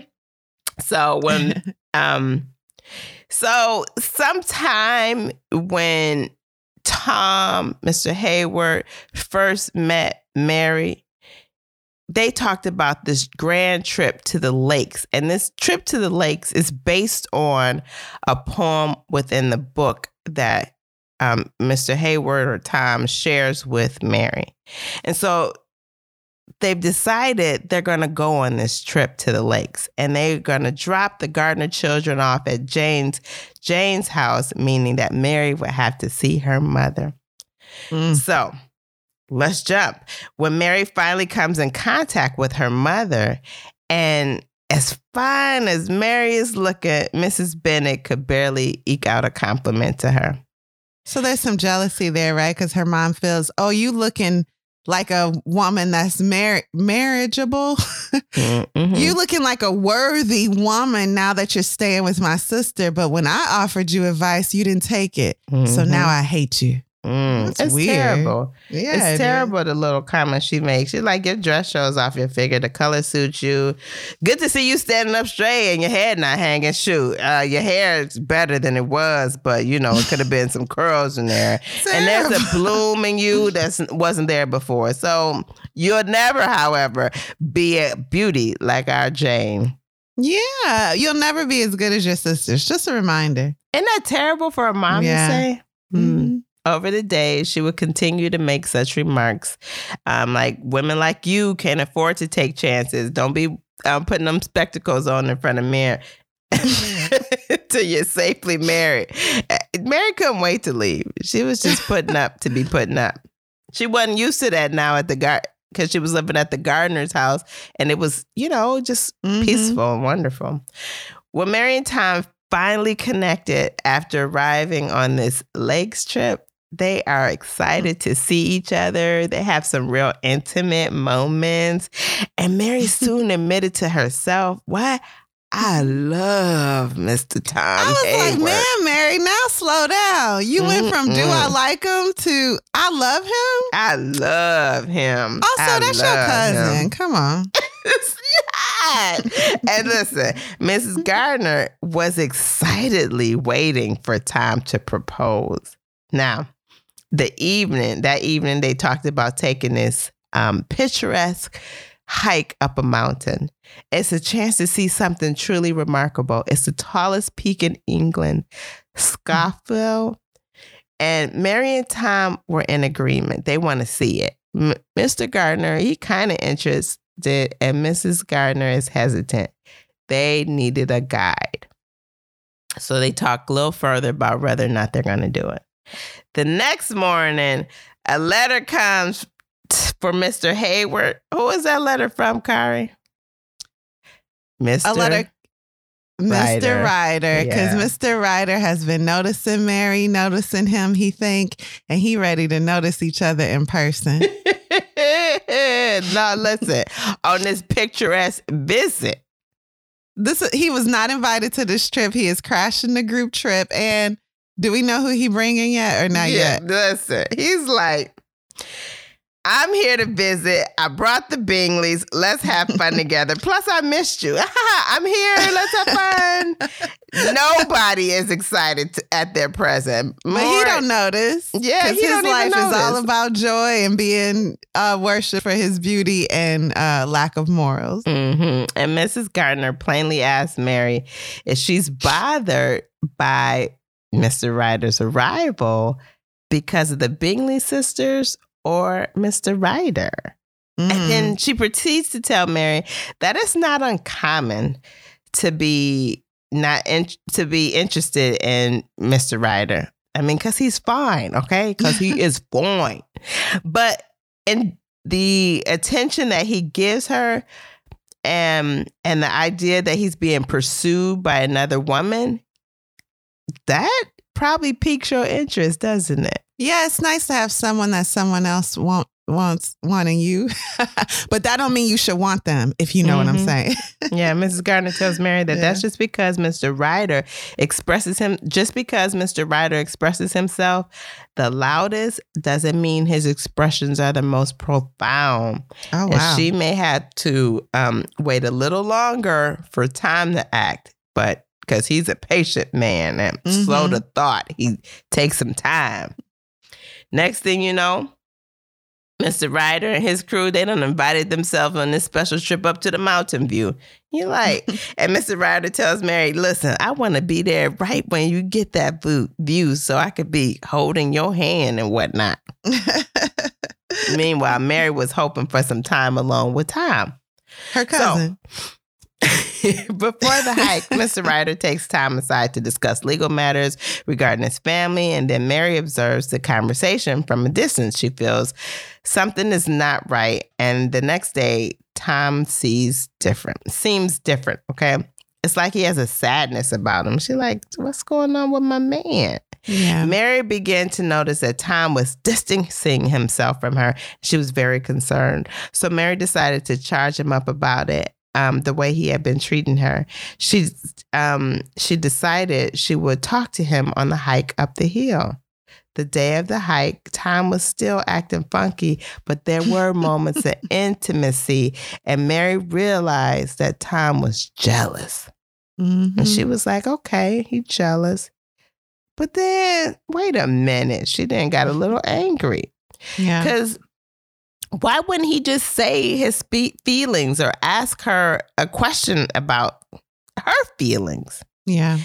So when [LAUGHS] um so sometime when Tom, Mr. Hayward first met Mary, they talked about this grand trip to the lakes. And this trip to the lakes is based on a poem within the book that um, Mr. Hayward or Tom shares with Mary. And so they've decided they're going to go on this trip to the lakes and they're going to drop the Gardiner children off at Jane's Jane's house meaning that Mary would have to see her mother. Mm. So, let's jump. When Mary finally comes in contact with her mother and as fine as Mary is looking, Mrs. Bennett could barely eke out a compliment to her. So there's some jealousy there, right? Because her mom feels, oh, you looking like a woman that's mar- marriageable. Mhm. [LAUGHS] You looking like a worthy woman now that you're staying with my sister. But when I offered you advice, you didn't take it. So Mhm. now I hate you. Mm, That's it's weird. terrible. Yeah, it it's is. terrible the little comments she makes. She's like, your dress shows off your figure. The color suits you. Good to see you standing up straight and your head not hanging. Shoot, uh, your hair is better than it was, but you know it could have been some curls in there. And there's a bloom in you that wasn't there before. So you'll never, however, be a beauty like our Jane. Yeah, you'll never be as good as your sisters. Just a reminder. Isn't that terrible for a mom Yeah. to say? Mm. Over the days, she would continue to make such remarks, um, like women like you can't afford to take chances. Don't be um, putting them spectacles on in front of mirror [LAUGHS] till you're safely married. Uh, Mary couldn't wait to leave. She was just putting up to be putting up. She wasn't used to that now at the gar- because she was living at the Gardiner's house and it was, you know, just Mhm. peaceful and wonderful. When Mary and Tom finally connected after arriving on this lakes trip, they are excited to see each other. They have some real intimate moments. And Mary [LAUGHS] soon admitted to herself, What? I love Mr. Tom. I was like, man, Mary, now slow down. You went from do I like him to I love him? I love him. Oh, also, I that's your cousin. him. Come on. [LAUGHS] And listen, Mrs. Gardiner was excitedly waiting for Tom to propose. Now, the evening, that evening, they talked about taking this um, picturesque hike up a mountain. It's a chance to see something truly remarkable. It's the tallest peak in England, Scafell. And Mary and Tom were in agreement. They want to see it. M- Mr. Gardiner, he kind of interested, and Mrs. Gardiner is hesitant. They needed a guide. So they talk a little further about whether or not they're going to do it. The next morning, a letter comes for Mr. Hayward. Who is that letter from, Kari? Mr. A letter Ryder. Mr. Ryder, because Yeah. Mr. Ryder has been noticing Mary, noticing him, he think, and he ready to notice each other in person. [LAUGHS] [LAUGHS] no, listen. On this picturesque visit, this he was not invited to this trip. He is crashing the group trip. And do we know who he bringing yet or not yeah, yet? listen. He's like, I'm here to visit. I brought the Bingleys. Let's have fun [LAUGHS] together. Plus, I missed you. [LAUGHS] I'm here. Let's have fun. [LAUGHS] Nobody is excited to, at their present. But he don't notice. Yeah, 'Cause he his life is all about joy and being uh, worship for his beauty and uh, lack of morals. hmm And Mrs. Gardiner plainly asked Mary if she's bothered by Mr. Ryder's arrival because of the Bingley sisters or Mr. Ryder. Mm. And then she proceeds to tell Mary that it's not uncommon to be not in, to be interested in Mr. Ryder. I mean, because he's fine, okay? Because he [LAUGHS] is fine. But in the attention that he gives her, and and the idea that he's being pursued by another woman, that probably piques your interest, doesn't it? Yeah, it's nice to have someone that someone else want, wants wanting you, [LAUGHS] but that don't mean you should want them. If you know what I'm Mhm. saying. [LAUGHS] Yeah, Mrs. Gardiner tells Mary that Yeah. that's just because Mr. Ryder expresses him, just because Mr. Ryder expresses himself the loudest doesn't mean his expressions are the most profound. Oh And she may have to um, wait a little longer for time to act, but because he's a patient man and slow Mhm. to thought, he takes some time. Next thing you know, Mr. Ryder and his crew, they done invited themselves on this special trip up to the mountain view. You're like, [LAUGHS] and Mr. Ryder tells Mary, listen, I want to be there right when you get that view so I could be holding your hand and whatnot. [LAUGHS] Meanwhile, Mary was hoping for some time alone with Tom. Her cousin. [LAUGHS] Before the hike, Mr. Ryder takes time aside to discuss legal matters regarding his family, and then Mary observes the conversation from a distance. She feels something is not right, and the next day, Tom sees different, seems different. Okay, it's like he has a sadness about him. She's like, "What's going on with my man?" yeah. Mary began to notice that Tom was distancing himself from her. She was very concerned. So Mary decided to charge him up about it. Um, the way he had been treating her, she um, she decided she would talk to him on the hike up the hill. The day of the hike, Tom was still acting funky, but there were [LAUGHS] moments of intimacy, and Mary realized that Tom was jealous. Mhm. And she was like, okay, he jealous. But then, wait a minute. She then got a little angry. yeah. Because why wouldn't he just say his feelings or ask her a question about her feelings Yeah.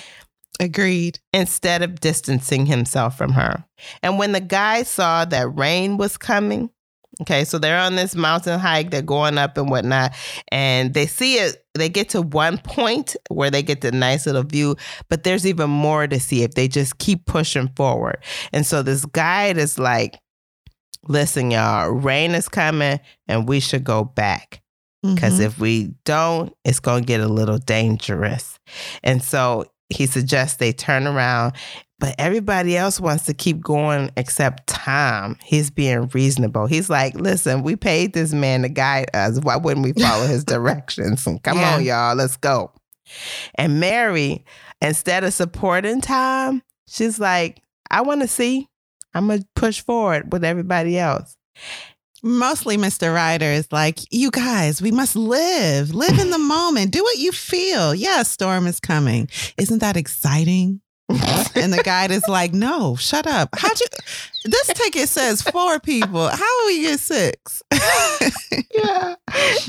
Agreed. instead of distancing himself from her? And when the guy saw that rain was coming, okay, so they're on this mountain hike, they're going up and whatnot, and they see it, they get to one point where they get the nice little view, but there's even more to see if they just keep pushing forward. And so this guide is like, listen, y'all, rain is coming and we should go back. Because Mhm. if we don't, it's going to get a little dangerous. And so he suggests they turn around, but everybody else wants to keep going except Tom. He's being reasonable. He's like, listen, we paid this man to guide us. Why wouldn't we follow his [LAUGHS] directions? And come Yeah. on, y'all, let's go. And Mary, instead of supporting Tom, she's like, I want to see. I'm going to push forward with everybody else. Mostly Mr. Ryder is like, you guys, we must live. Live in the [LAUGHS] moment. Do what you feel. Yeah, storm is coming. Isn't that exciting? And the guide is like, no, shut up. How'd you this ticket says four people. How do we get six? [LAUGHS] yeah.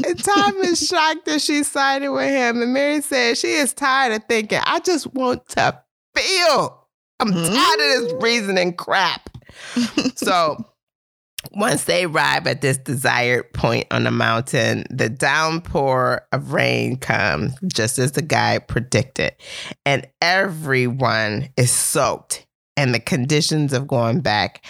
And Tom is shocked that she sided with him. And Mary says she is tired of thinking, I just want to feel. I'm tired of this mm-hmm. reasoning crap. So once they arrive at this desired point on the mountain, the downpour of rain comes just as the guy predicted. And everyone is soaked. And the conditions of going back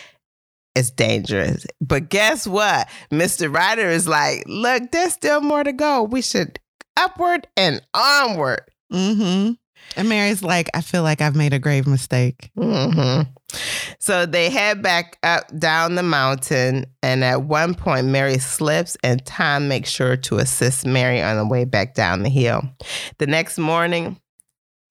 is dangerous. But guess what? Mr. Ryder is like, look, there's still more to go. We should upward and onward. Mm-hmm. And Mary's like, I feel like I've made a grave mistake. hmm So they head back up down the mountain, and at one point, Mary slips, and Tom makes sure to assist Mary on the way back down the hill. The next morning,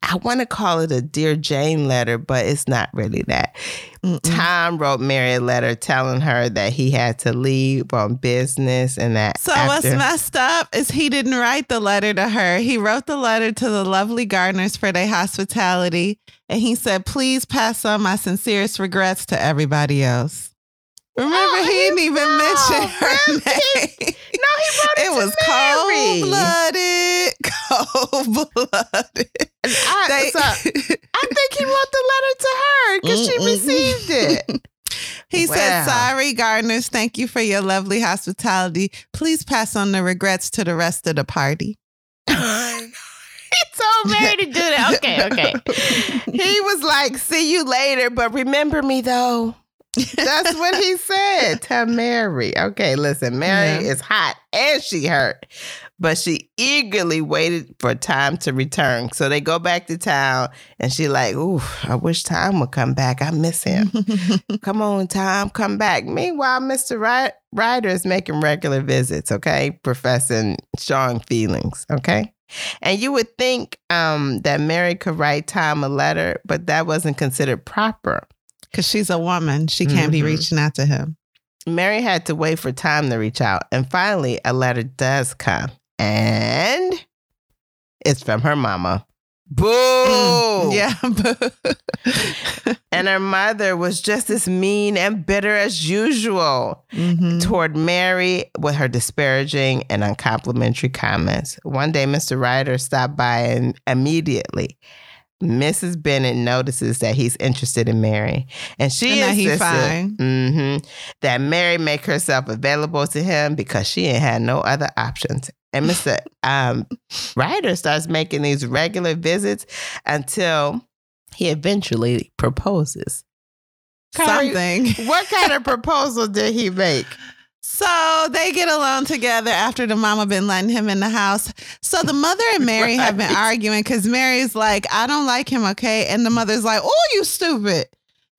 I want to call it a Dear Jane letter, but it's not really that. Mm-mm. Tom wrote Mary a letter telling her that he had to leave on business and that. So what's messed up is he didn't write the letter to her. He wrote the letter to the lovely Gardiners for their hospitality. And he said, please pass on my sincerest regrets to everybody else. Remember, Oh, he didn't oh, even no, mention her name. No, he wrote it, It to was cold blooded, cold blooded. I, so, I think he wrote the letter to her because she received it. [LAUGHS] He said, Sorry, Gardiners. Thank you for your lovely hospitality. Please pass on the regrets to the rest of the party. [LAUGHS] he told Mary to do that. Okay, okay. [LAUGHS] He was like, "See you later, but remember me though." That's what he said to Mary. Okay, listen, Mary Yeah. is hot and she hurt, but she eagerly waited for time to return. So they go back to town, and she like, "Ooh, I wish Tom would come back. I miss him. [LAUGHS] come on, Tom, come back." Meanwhile, Mister Ry- Ryder is making regular visits. Okay, professing strong feelings. Okay. And you would think um, that Mary could write Tom a letter, but that wasn't considered proper. Because she's a woman. She can't be Mhm. reaching out to him. Mary had to wait for time to reach out. And finally, a letter does come. And it's from her mama. Boo! Mm, Yeah. [LAUGHS] And her mother was just as mean and bitter as usual Mhm. toward Mary with her disparaging and uncomplimentary comments. One day, Mr. Ryder stopped by and immediately Mrs. Bennet notices that he's interested in Mary. And she And insisted fine. mhm, that Mary make herself available to him because she ain't had no other options. And Mr. [LAUGHS] um, Ryder starts making these regular visits until he eventually proposes. Something. What kind of proposal did he make? So they get alone together after the mama been letting him in the house. So the mother and Mary have been arguing because Mary's like, I don't like him, okay? And the mother's like, Oh, you stupid.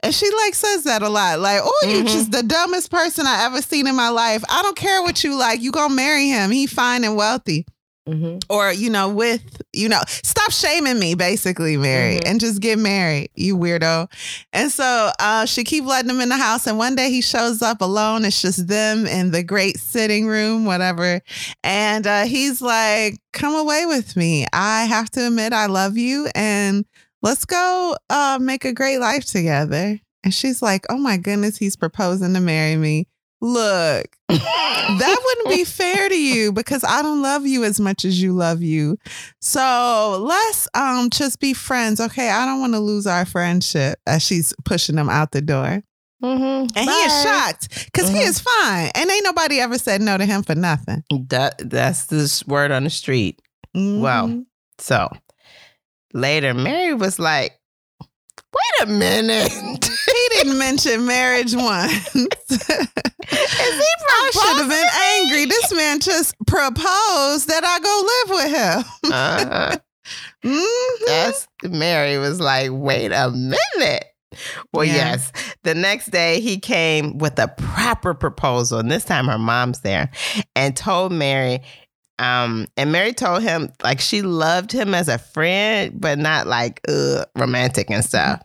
And she like says that a lot. Like, oh, you Mhm. just the dumbest person I ever seen in my life. I don't care what you like. You gonna marry him. He fine and wealthy. Or, you know, with, you know, stop shaming me, basically, Mary, Mhm. and just get married, you weirdo. And so uh, she keep letting him in the house. And one day he shows up alone. It's just them in the great sitting room, whatever. And uh, he's like, come away with me. I have to admit, I love you. And let's go uh, make a great life together. And she's like, oh my goodness, he's proposing to marry me. Look, that wouldn't be fair to you because I don't love you as much as you love you. So let's um just be friends, okay? I don't want to lose our friendship as she's pushing him out the door. Mm-hmm. And he is shocked because he Mhm. is fine. And ain't nobody ever said no to him for nothing. That, that's this word on the street. Wow. Mhm. So later, Mary was like, wait a minute. he didn't mention marriage once. I should have been angry. This man just proposed that I go live with him. uh, [LAUGHS] mm-hmm. Mary was like, wait a minute. Well, yeah. yes. The next day he came with a proper proposal. And this time her mom's there and told Mary um, and Mary told him like she loved him as a friend, but not like uh romantic and stuff.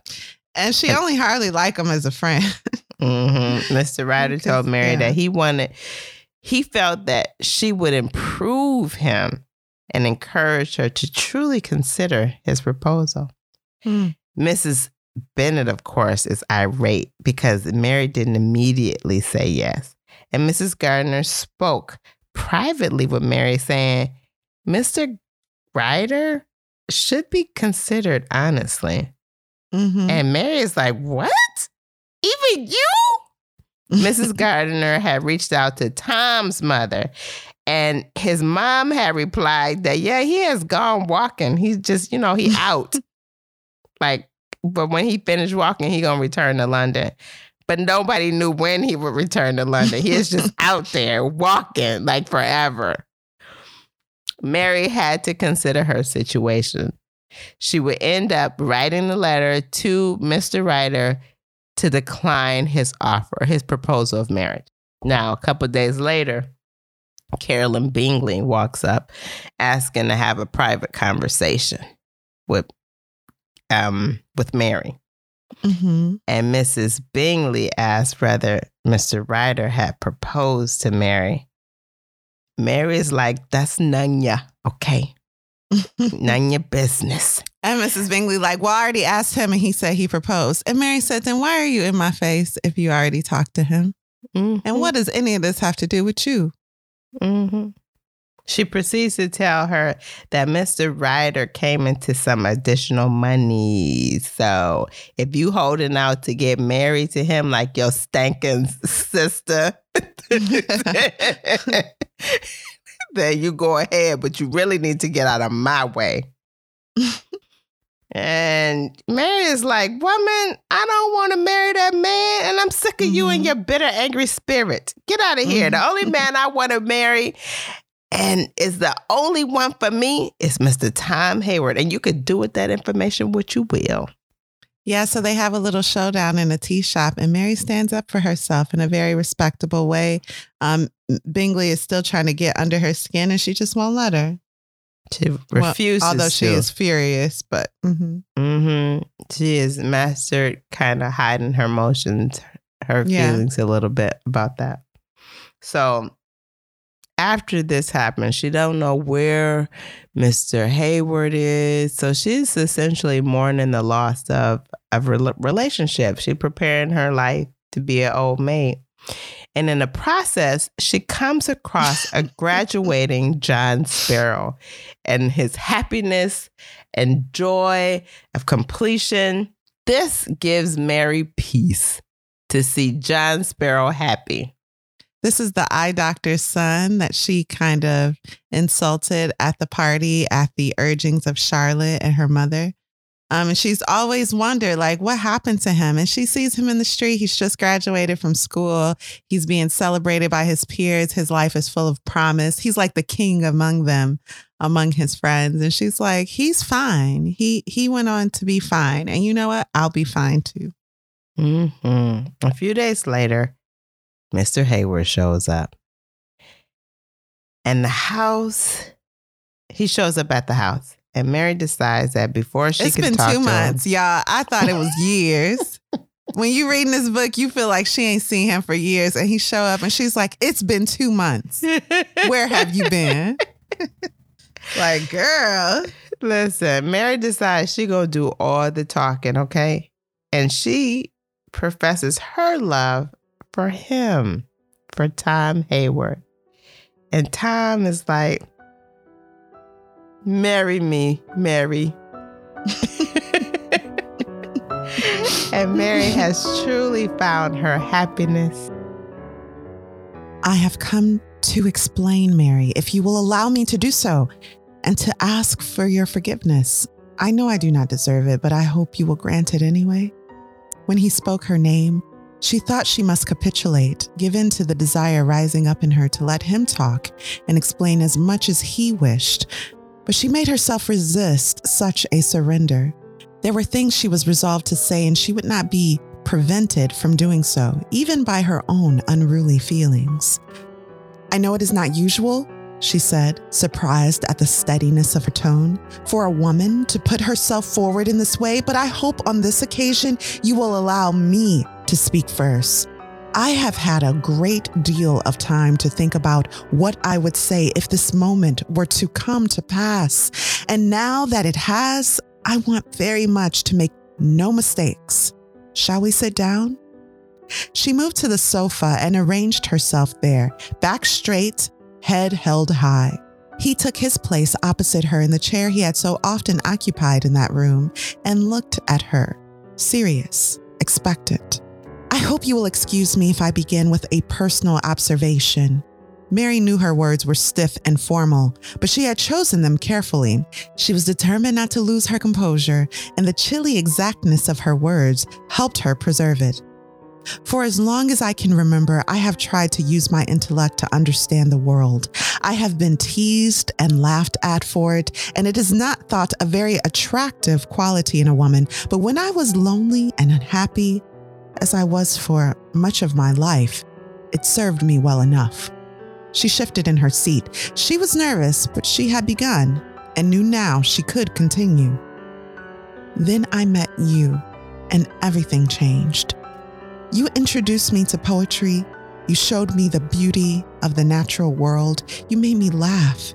And she only hardly liked him as a friend. [LAUGHS] hmm Mr. Ryder told Mary yeah. that he wanted, he felt that she would improve him and encourage her to truly consider his proposal. Hmm. Mrs. Bennet, of course, is irate because Mary didn't immediately say yes. And Mrs. Gardiner spoke privately with Mary, saying, Mr. Ryder should be considered honestly. Mhm. And Mary is like, What? Even you? Mrs. [LAUGHS] Gardiner had reached out to Tom's mother, and his mom had replied that, yeah, he has gone walking. He's just, you know, he [LAUGHS] out. like, but when he finished walking, he gonna return to London. But nobody knew when he would return to London. He is just [LAUGHS] out there walking like forever. Mary had to consider her situation. She would end up writing the letter to Mr. Ryder to decline his offer, his proposal of marriage. Now, a couple days later, Caroline Bingley walks up asking to have a private conversation with um with Mary. Mhm. And Mrs. Bingley asked whether Mr. Ryder had proposed to Mary. Mary's like, that's none ya, okay? [LAUGHS] none your business. And Mrs. Bingley, like, well, I already asked him and he said he proposed. And Mary said, then why are you in my face if you already talked to him? Mhm. And what does any of this have to do with you? hmm She proceeds to tell her that Mr. Ryder came into some additional money. So if you holding out to get married to him like your stankin' sister, [LAUGHS] then you go ahead, but you really need to get out of my way. And Mary is like, Woman, I don't want to marry that man. And I'm sick of you and Mhm. your bitter, angry spirit. Get out of here. The only man I want to marry and is the only one for me is Mr. Tom Hayward. And you could do with that information what you will. Yeah, so they have a little showdown in a tea shop, and Mary stands up for herself in a very respectable way. Um, Bingley is still trying to get under her skin, and she just won't let her. She Well, although she to. is furious, but mhm. hmm She is mastered kind of hiding her emotions, her Yeah. feelings a little bit about that. So after this happens, she don't know where Mr. Hayward is. So she's essentially mourning the loss of a rel- relationship. She preparing her life to be an old maid. And in the process, she comes across a [LAUGHS] graduating John Sparrow and his happiness and joy of completion. This gives Mary peace to see John Sparrow happy. This is the eye doctor's son that she kind of insulted at the party at the urgings of Charlotte and her mother. Um, and she's always wondered, like, what happened to him? And she sees him in the street. He's just graduated from school. He's being celebrated by his peers. His life is full of promise. He's like the king among them, among his friends. And she's like, he's fine. He he went on to be fine. And you know what? I'll be fine too. hmm A few days later, Mr. Hayward shows up. And the house, he shows up at the house. And Mary decides that before she it's been two months, him, y'all. I thought it was [LAUGHS] years. when you reading this book, you feel like she ain't seen him for years, and he show up, and she's like, "It's been two months. Where have you been?" [LAUGHS] like, girl, Listen, Mary decides she gonna do all the talking, okay? And she professes her love for him, for Tom Hayward. And Tom is like, marry me, Mary. [LAUGHS] and Mary has truly found her happiness. I have come to explain, Mary, if you will allow me to do so, and to ask for your forgiveness. I know I do not deserve it, but I hope you will grant it anyway. When he spoke her name, She thought she must capitulate, give in to the desire rising up in her to let him talk and explain as much as he wished, but she made herself resist such a surrender. There were things she was resolved to say, and she would not be prevented from doing so, even by her own unruly feelings. I know it is not usual, she said, surprised at the steadiness of her tone, for a woman to put herself forward in this way, but I hope on this occasion you will allow me to speak first. I have had a great deal of time to think about what I would say if this moment were to come to pass. And now that it has, I want very much to make no mistakes. Shall we sit down? She moved to the sofa and arranged herself there, back straight, head held high. He took his place opposite her in the chair he had so often occupied in that room and looked at her, serious, expectant. I hope you will excuse me if I begin with a personal observation. Mary knew her words were stiff and formal, but she had chosen them carefully. She was determined not to lose her composure, and the chilly exactness of her words helped her preserve it. For as long as I can remember, I have tried to use my intellect to understand the world. I have been teased and laughed at for it, and it is not thought a very attractive quality in a woman. But when I was lonely and unhappy, as I was for much of my life, it served me well enough. She shifted in her seat. She was nervous, but she had begun and knew now she could continue. Then I met you, and everything changed. You introduced me to poetry. You showed me the beauty of the natural world. You made me laugh.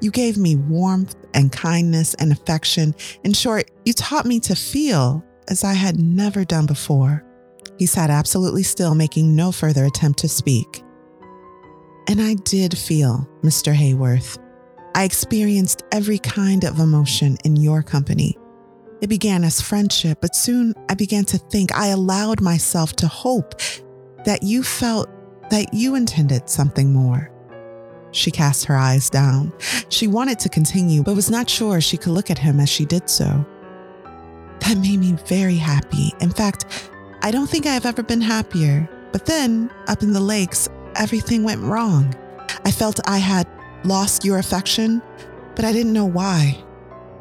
You gave me warmth and kindness and affection. In short, you taught me to feel as I had never done before. He sat absolutely still, making no further attempt to speak. And I did feel, Mr. Hayward. I experienced every kind of emotion in your company. It began as friendship, but soon I began to think I allowed myself to hope that you felt that you intended something more. She cast her eyes down. She wanted to continue, but was not sure she could look at him as she did so. That made me very happy. In fact, I don't think I have ever been happier. But then, up in the lakes, everything went wrong. I felt I had lost your affection, but I didn't know why.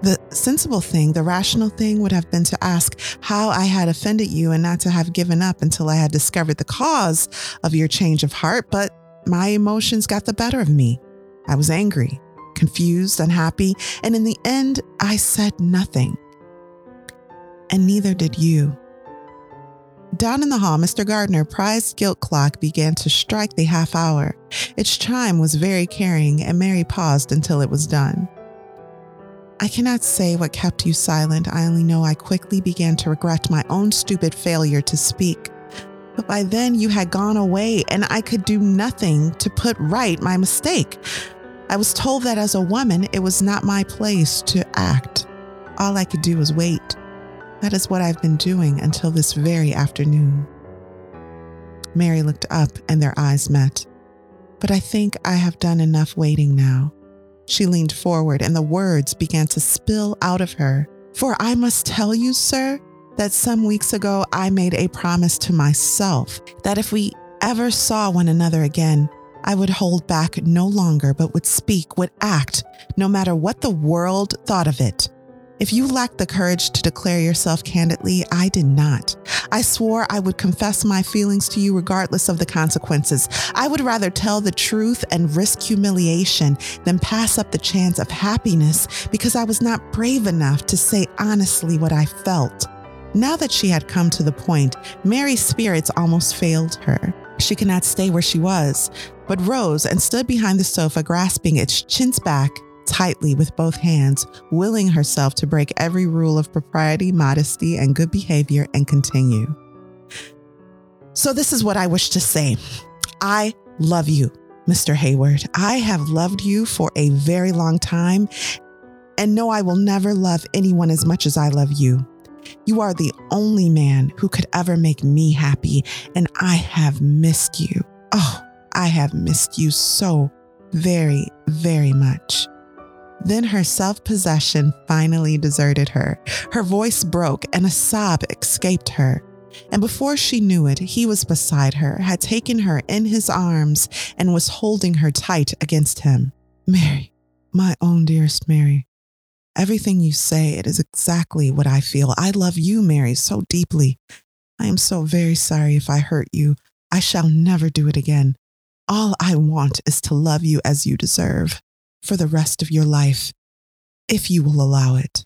The sensible thing, the rational thing would have been to ask how I had offended you and not to have given up until I had discovered the cause of your change of heart. But my emotions got the better of me. I was angry, confused, unhappy, and in the end, I said nothing. And neither did you. Down in the hall, Mr. Gardiner prized gilt clock began to strike the half hour. Its chime was very carrying, and Mary paused until it was done. I cannot say what kept you silent. I only know I quickly began to regret my own stupid failure to speak. But by then you had gone away, and I could do nothing to put right my mistake. I was told that as a woman, it was not my place to act. All I could do was wait. That is what I've been doing until this very afternoon. Mary looked up and their eyes met. But I think I have done enough waiting now. She leaned forward and the words began to spill out of her. For I must tell you, sir, that some weeks ago I made a promise to myself that if we ever saw one another again, I would hold back no longer, but would speak, would act, no matter what the world thought of it. If you lacked the courage to declare yourself candidly, I did not. I swore I would confess my feelings to you regardless of the consequences. I would rather tell the truth and risk humiliation than pass up the chance of happiness because I was not brave enough to say honestly what I felt. Now that she had come to the point, Mary's spirits almost failed her. She could not stay where she was, but rose and stood behind the sofa, grasping its chintz back tightly with both hands, willing herself to break every rule of propriety, modesty, and good behavior and continue. So, this is what I wish to say I love you, Mr. Hayward. I have loved you for a very long time and know I will never love anyone as much as I love you. You are the only man who could ever make me happy, and I have missed you. Oh, I have missed you so very, very much. Then her self possession finally deserted her. Her voice broke and a sob escaped her. And before she knew it, he was beside her, had taken her in his arms, and was holding her tight against him. Mary, my own dearest Mary, everything you say, it is exactly what I feel. I love you, Mary, so deeply. I am so very sorry if I hurt you. I shall never do it again. All I want is to love you as you deserve for the rest of your life, if you will allow it.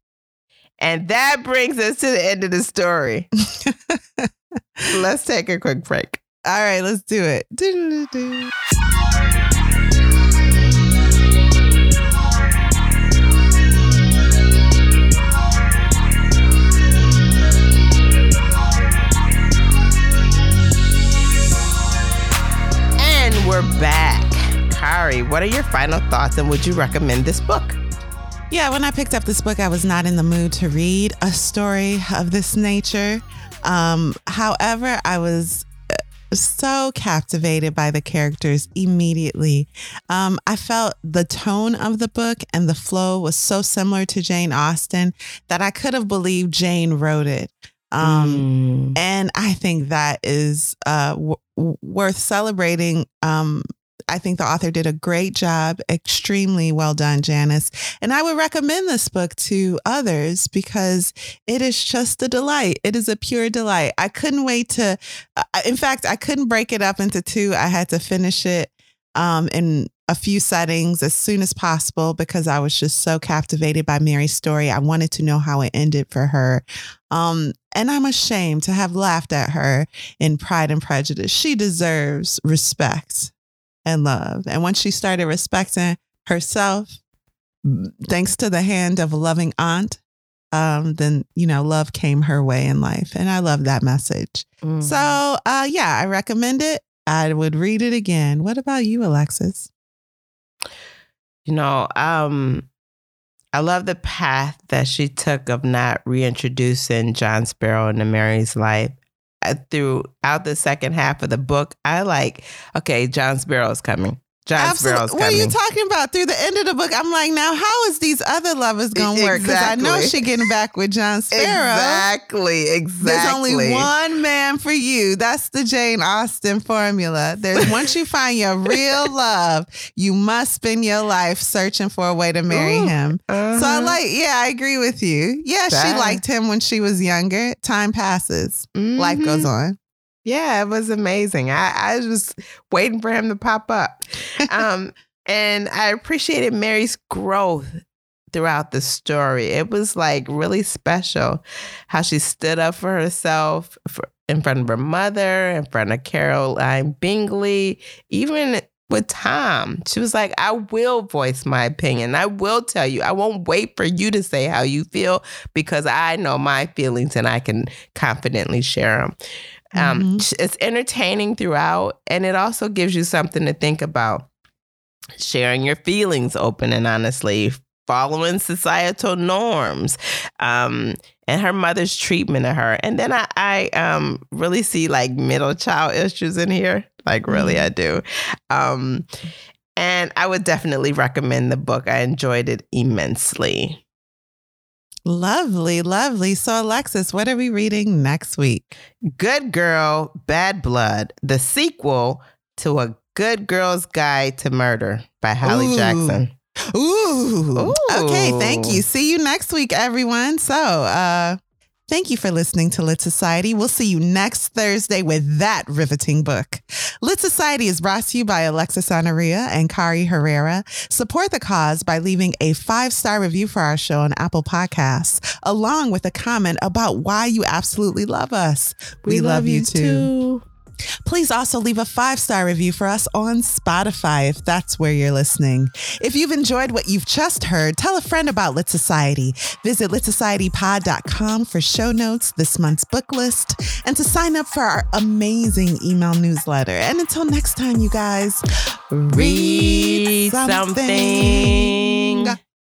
And that brings us to the end of the story. [LAUGHS] let's take a quick break. All right, let's do it. Do-do-do-do. And we're back. Kari, what are your final thoughts and would you recommend this book? Yeah, when I picked up this book, I was not in the mood to read a story of this nature. Um, however, I was uh, so captivated by the characters immediately. Um, I felt the tone of the book and the flow was so similar to Jane Austen that I could have believed Jane wrote it. Um, Mm. and I think that is uh, w- w- worth celebrating. Um, I think the author did a great job, extremely well done, Janice. And I would recommend this book to others because it is just a delight. It is a pure delight. I couldn't wait to, in fact, I couldn't break it up into two. I had to finish it um, in a few settings as soon as possible because I was just so captivated by Mary's story. I wanted to know how it ended for her. Um, and I'm ashamed to have laughed at her in Pride and Prejudice. She deserves respect and love. And once she started respecting herself, thanks to the hand of a loving aunt, um, then, you know, love came her way in life. And I love that message. Mm. So, uh, yeah, I recommend it. I would read it again. What about you, Alexis? you know, um, I love the path that she took of not reintroducing John Sparrow into Mary's life. Throughout the second half of the book, I like, okay, John Sparrow is coming. John Sparrow's What are you talking about? Through the end of the book, I'm like, now how is these other lovers gonna work? Because I know she getting back with John Sparrow. Exactly, exactly. There's only one man for you. That's the Jane Austen formula. There's once you find your [LAUGHS] real love, you must spend your life searching for a way to marry Ooh. him. So I Uh-huh. like, yeah, I agree with you. Yeah, she liked him when she was younger. Time passes, life Mhm. goes on. Yeah, it was amazing. I, I was just waiting for him to pop up. [LAUGHS] Um, and I appreciated Mary's growth throughout the story. It was like really special how she stood up for herself for, in front of her mother, in front of Caroline Bingley, even with Tom. She was like, I will voice my opinion. I will tell you. I won't wait for you to say how you feel because I know my feelings and I can confidently share them. Um, Mhm. sh- It's entertaining throughout, and it also gives you something to think about. Sharing your feelings open and honestly, following societal norms, um, and her mother's treatment of her. And then I, I um, really see like middle child issues in here. Like, really, I do. Um, and I would definitely recommend the book. I enjoyed it immensely. Lovely, lovely. So, Alexis, what are we reading next week? Good Girl, Bad Blood, the sequel to A Good Girl's Guide to Murder by Holly Ooh. Jackson. Ooh. Ooh. Okay, thank you. See you next week, everyone. So, uh, thank you for listening to Lit Society. We'll see you next Thursday with that riveting book. Lit Society is brought to you by Alexis Honoria and Kari Herrera. Support the cause by leaving a five star review for our show on Apple Podcasts, along with a comment about why you absolutely love us. We, love, you too. Please also leave a five star review for us on Spotify if that's where you're listening. If you've enjoyed what you've just heard, tell a friend about Lit Society. Visit litsocietypod.com for show notes, this month's book list, and to sign up for our amazing email newsletter. And until next time, you guys, Read something.